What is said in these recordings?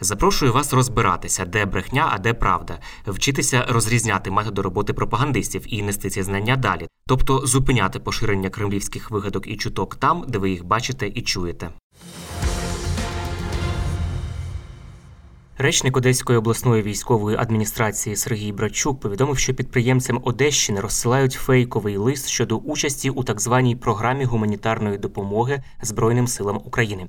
Запрошую вас розбиратися, де брехня, а де правда, вчитися розрізняти методи роботи пропагандистів і нести ці знання далі, тобто зупиняти поширення кремлівських вигадок і чуток там, де ви їх бачите і чуєте. Речник Одеської обласної військової адміністрації Сергій Брачук повідомив, що підприємцям Одещини розсилають фейковий лист щодо участі у так званій програмі гуманітарної допомоги Збройним силам України.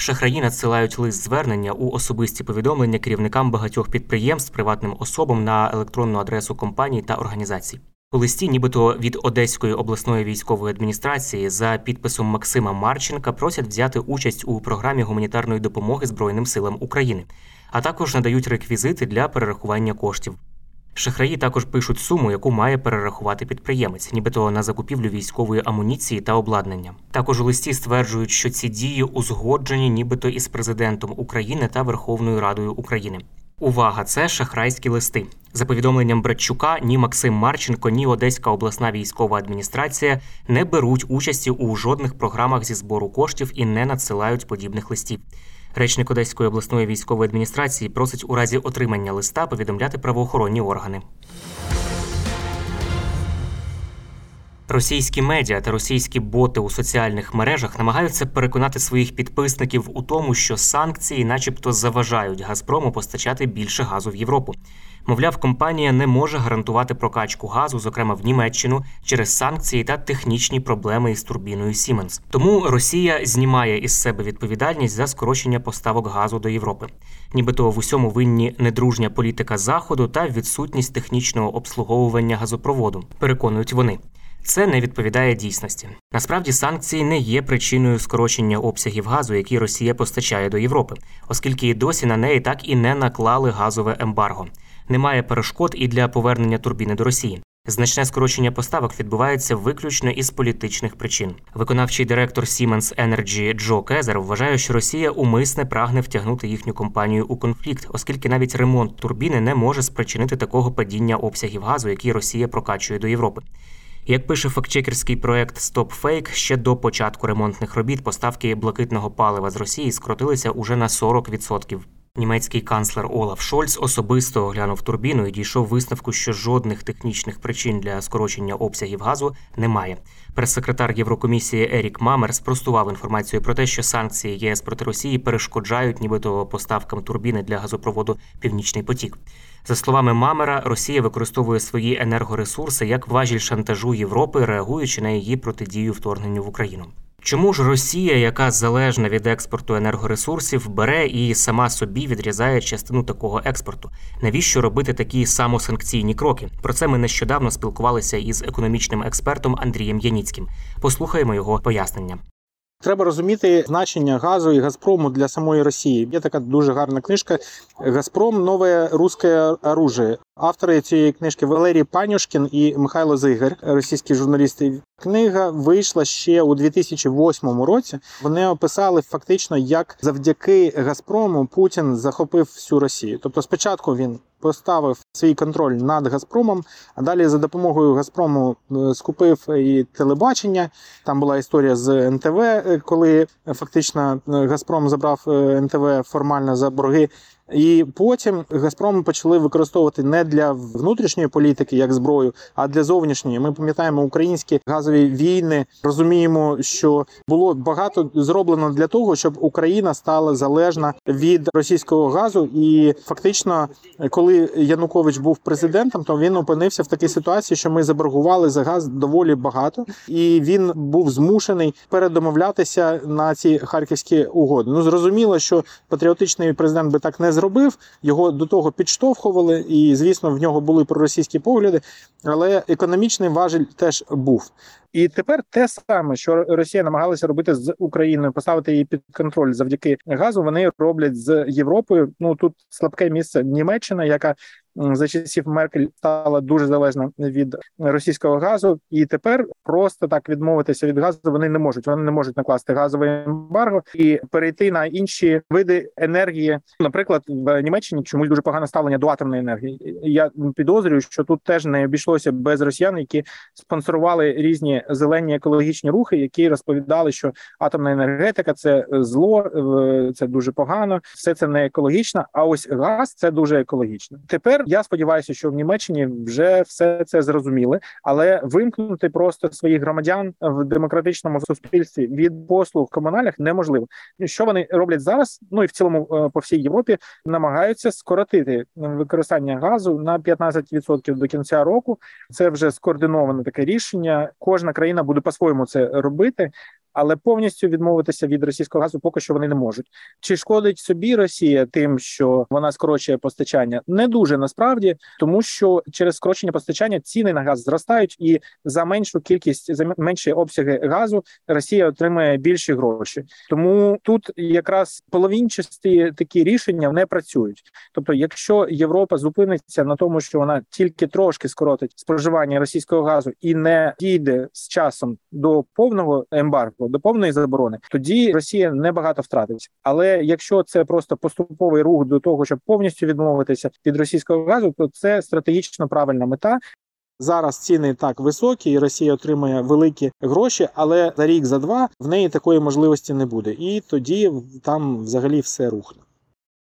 Шахраї надсилають лист звернення у особисті повідомлення керівникам багатьох підприємств, приватним особам на електронну адресу компаній та організацій. У листі, нібито від Одеської обласної військової адміністрації, за підписом Максима Марченка просять взяти участь у програмі гуманітарної допомоги Збройним силам України, а також надають реквізити для перерахування коштів. Шахраї також пишуть суму, яку має перерахувати підприємець, нібито на закупівлю військової амуніції та обладнання. Також у листі стверджують, що ці дії узгоджені нібито із президентом України та Верховною Радою України. Увага, це шахрайські листи. За повідомленням Братчука, ні Максим Марченко, ні Одеська обласна військова адміністрація не беруть участі у жодних програмах зі збору коштів і не надсилають подібних листів. Речник Одеської обласної військової адміністрації просить у разі отримання листа повідомляти правоохоронні органи. Російські медіа та російські боти у соціальних мережах намагаються переконати своїх підписників у тому, що санкції, начебто, заважають Газпрому постачати більше газу в Європу. Мовляв, компанія не може гарантувати прокачку газу, зокрема в Німеччину, через санкції та технічні проблеми із турбіною Siemens. Тому Росія знімає із себе відповідальність за скорочення поставок газу до Європи. Нібито в усьому винні недружня політика заходу та відсутність технічного обслуговування газопроводу. Переконують вони. Це не відповідає дійсності. Насправді санкції не є причиною скорочення обсягів газу, які Росія постачає до Європи, оскільки і досі на неї так і не наклали газове ембарго. Немає перешкод і для повернення турбіни до Росії. Значне скорочення поставок відбувається виключно із політичних причин. Виконавчий директор Siemens Energy Джо Кезер вважає, що Росія умисне прагне втягнути їхню компанію у конфлікт, оскільки навіть ремонт турбіни не може спричинити такого падіння обсягів газу, який Росія прокачує до Європи. Як пише фактчекерський проект StopFake, ще до початку ремонтних робіт поставки блакитного палива з Росії скоротилися уже на 40%. Німецький канцлер Олаф Шольц особисто оглянув турбіну і дійшов висновку, що жодних технічних причин для скорочення обсягів газу немає. Прес-секретар Єврокомісії Ерік Мамер спростував інформацію про те, що санкції ЄС проти Росії перешкоджають, нібито поставкам турбіни для газопроводу Північний потік. За словами Мамера, Росія використовує свої енергоресурси як важіль шантажу Європи, реагуючи на її протидію вторгненню в Україну. Чому ж Росія, яка залежна від експорту енергоресурсів, бере і сама собі відрізає частину такого експорту? Навіщо робити такі самосанкційні кроки? Про це ми нещодавно спілкувалися із економічним експертом Андрієм Яніцьким. Послухаємо його пояснення. Треба розуміти значення газу і Газпрому для самої Росії. Є така дуже гарна книжка Газпром нове русське оружие. Автори цієї книжки Валерій Панюшкін і Михайло Зигар, російські журналісти. Книга вийшла ще у 2008 році. Вони описали фактично, як завдяки Газпрому Путін захопив всю Росію. Тобто, спочатку він поставив свій контроль над Газпромом. А далі за допомогою Газпрому е, скупив і телебачення. Там була історія з НТВ, е, коли фактично е, Газпром забрав НТВ формально за борги. І потім Газпром почали використовувати не для внутрішньої політики як зброю, а для зовнішньої. Ми пам'ятаємо українські газові війни. Розуміємо, що було багато зроблено для того, щоб Україна стала залежна від російського газу. І фактично, коли Янукович був президентом, то він опинився в такій ситуації, що ми заборгували за газ доволі багато, і він був змушений передомовлятися на ці харківські угоди. Ну зрозуміло, що патріотичний президент би так не зробив. Його до того підштовхували, і звісно, в нього були проросійські погляди, але економічний важіль теж був. І тепер те саме, що Росія намагалася робити з Україною, поставити її під контроль завдяки газу. Вони роблять з Європою. Ну тут слабке місце Німеччина, яка за часів Меркель стала дуже залежна від російського газу, і тепер просто так відмовитися від газу вони не можуть. Вони не можуть накласти газове ембарго і перейти на інші види енергії. Наприклад, в Німеччині чомусь дуже погане ставлення до атомної енергії. Я підозрюю, що тут теж не обійшлося без росіян, які спонсорували різні зелені екологічні рухи, які розповідали, що атомна енергетика це зло, це дуже погано, все це не екологічно. А ось газ це дуже екологічно. Тепер я сподіваюся, що в Німеччині вже все це зрозуміли, але вимкнути просто своїх громадян в демократичному суспільстві від послуг комунальних неможливо. Що вони роблять зараз? Ну і в цілому по всій Європі намагаються скоротити використання газу на 15% до кінця року. Це вже скоординоване таке рішення. Кожна країна буде по-своєму це робити. Але повністю відмовитися від російського газу поки що вони не можуть. Чи шкодить собі Росія тим, що вона скорочує постачання? Не дуже насправді, тому що через скорочення постачання ціни на газ зростають, і за меншу кількість за менші обсяги газу Росія отримує більші гроші. Тому тут якраз половинчасті такі рішення не працюють. Тобто, якщо Європа зупиниться на тому, що вона тільки трошки скоротить споживання російського газу і не дійде з часом до повного ембарго, до повної заборони, тоді Росія небагато втратить. Але якщо це просто поступовий рух до того, щоб повністю відмовитися від російського газу, то це стратегічно правильна мета. Зараз ціни так високі, і Росія отримує великі гроші, але за рік за два в неї такої можливості не буде, і тоді там взагалі все рухне.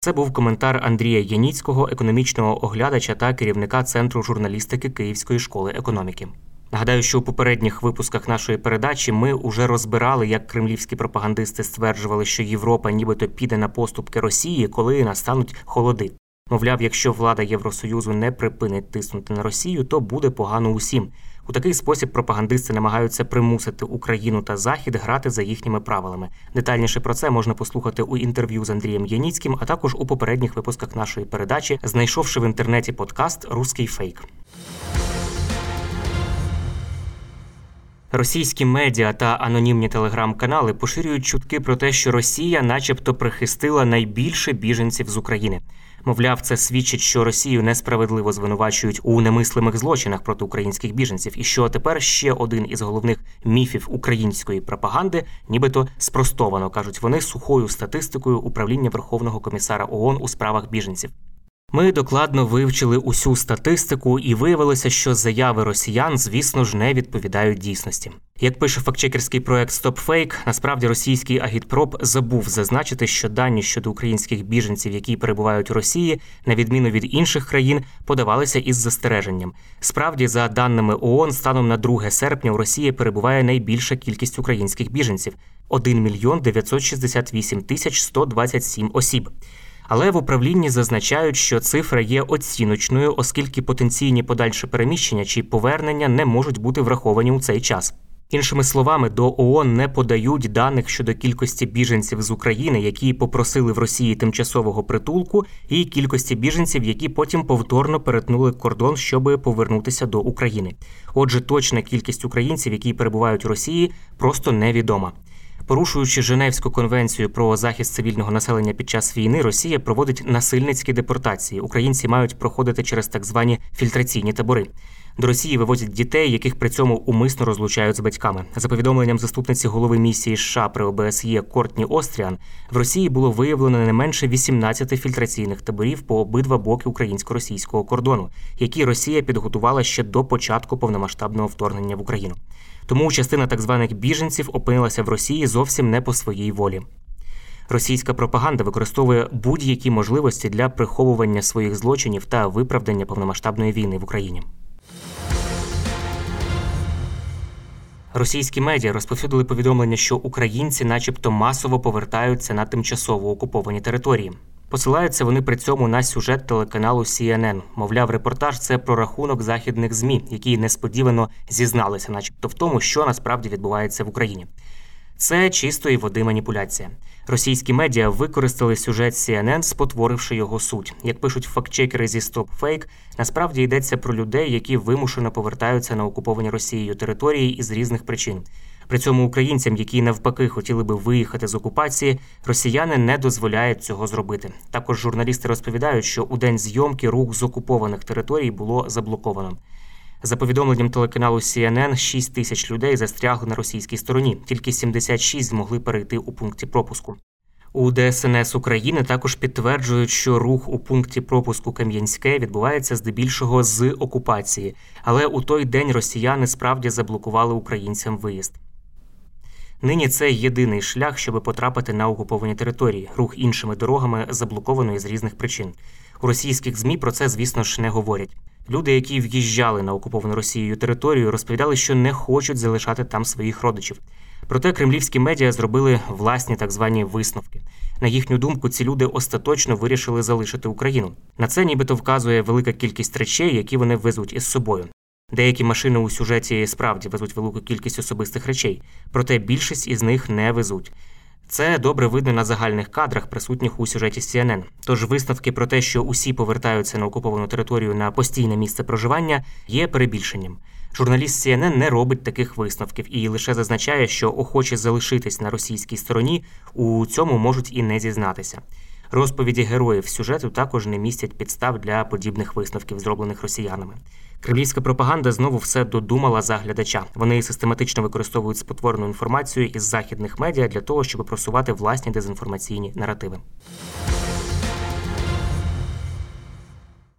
Це був коментар Андрія Яніцького, економічного оглядача та керівника центру журналістики Київської школи економіки. Нагадаю, що у попередніх випусках нашої передачі ми вже розбирали, як кремлівські пропагандисти стверджували, що Європа нібито піде на поступки Росії, коли настануть холоди. Мовляв, якщо влада Євросоюзу не припинить тиснути на Росію, то буде погано усім. У такий спосіб пропагандисти намагаються примусити Україну та Захід грати за їхніми правилами. Детальніше про це можна послухати у інтерв'ю з Андрієм Яніцьким, а також у попередніх випусках нашої передачі, знайшовши в інтернеті подкаст Руський фейк. Російські медіа та анонімні телеграм-канали поширюють чутки про те, що Росія, начебто, прихистила найбільше біженців з України. Мовляв, це свідчить, що Росію несправедливо звинувачують у немислимих злочинах проти українських біженців, і що тепер ще один із головних міфів української пропаганди, нібито спростовано кажуть вони сухою статистикою управління Верховного комісара ООН у справах біженців. Ми докладно вивчили усю статистику і виявилося, що заяви росіян, звісно ж, не відповідають дійсності. Як пише фактчекерський проект StopFake, насправді російський агітпроп забув зазначити, що дані щодо українських біженців, які перебувають у Росії, на відміну від інших країн, подавалися із застереженням. Справді, за даними ООН, станом на 2 серпня у Росії перебуває найбільша кількість українських біженців 1 мільйон 968 тисяч 127 осіб. Але в управлінні зазначають, що цифра є оціночною, оскільки потенційні подальші переміщення чи повернення не можуть бути враховані у цей час. Іншими словами, до ООН не подають даних щодо кількості біженців з України, які попросили в Росії тимчасового притулку, і кількості біженців, які потім повторно перетнули кордон, щоб повернутися до України. Отже, точна кількість українців, які перебувають у Росії, просто невідома. Порушуючи Женевську конвенцію про захист цивільного населення під час війни, Росія проводить насильницькі депортації. Українці мають проходити через так звані фільтраційні табори. До Росії вивозять дітей, яких при цьому умисно розлучають з батьками. За повідомленням заступниці голови місії США при ОБСЄ Кортні Остріан, в Росії було виявлено не менше 18 фільтраційних таборів по обидва боки українсько-російського кордону, які Росія підготувала ще до початку повномасштабного вторгнення в Україну. Тому частина так званих біженців опинилася в Росії зовсім не по своїй волі. Російська пропаганда використовує будь-які можливості для приховування своїх злочинів та виправдання повномасштабної війни в Україні. Російські медіа розповсюдили повідомлення, що українці, начебто, масово повертаються на тимчасово окуповані території. Посилаються вони при цьому на сюжет телеканалу CNN. Мовляв, репортаж це про рахунок західних змі, які несподівано зізналися, начебто, в тому, що насправді відбувається в Україні. Це чистої води маніпуляція. Російські медіа використали сюжет CNN, спотворивши його суть. Як пишуть фактчекери зі StopFake, насправді йдеться про людей, які вимушено повертаються на окуповані Росією території із різних причин. При цьому українцям, які навпаки хотіли би виїхати з окупації, росіяни не дозволяють цього зробити. Також журналісти розповідають, що у день зйомки рух з окупованих територій було заблоковано. За повідомленням телеканалу CNN, 6 тисяч людей застрягли на російській стороні. Тільки 76 змогли перейти у пункті пропуску. У ДСНС України також підтверджують, що рух у пункті пропуску Кам'янське відбувається здебільшого з окупації, але у той день росіяни справді заблокували українцям виїзд. Нині це єдиний шлях, щоб потрапити на окуповані території. Рух іншими дорогами заблоковано із різних причин. У російських змі про це, звісно ж, не говорять. Люди, які в'їжджали на окуповану Росією територію, розповідали, що не хочуть залишати там своїх родичів. Проте кремлівські медіа зробили власні так звані висновки. На їхню думку, ці люди остаточно вирішили залишити Україну. На це нібито вказує велика кількість речей, які вони везуть із собою. Деякі машини у сюжеті справді везуть велику кількість особистих речей, проте більшість із них не везуть. Це добре видно на загальних кадрах, присутніх у сюжеті CNN. Тож висновки про те, що усі повертаються на окуповану територію на постійне місце проживання, є перебільшенням. Журналіст CNN не робить таких висновків і лише зазначає, що охочі залишитись на російській стороні у цьому можуть і не зізнатися. Розповіді героїв сюжету також не містять підстав для подібних висновків, зроблених росіянами. Кремлівська пропаганда знову все додумала за глядача. Вони систематично використовують спотворену інформацію із західних медіа для того, щоб просувати власні дезінформаційні наративи.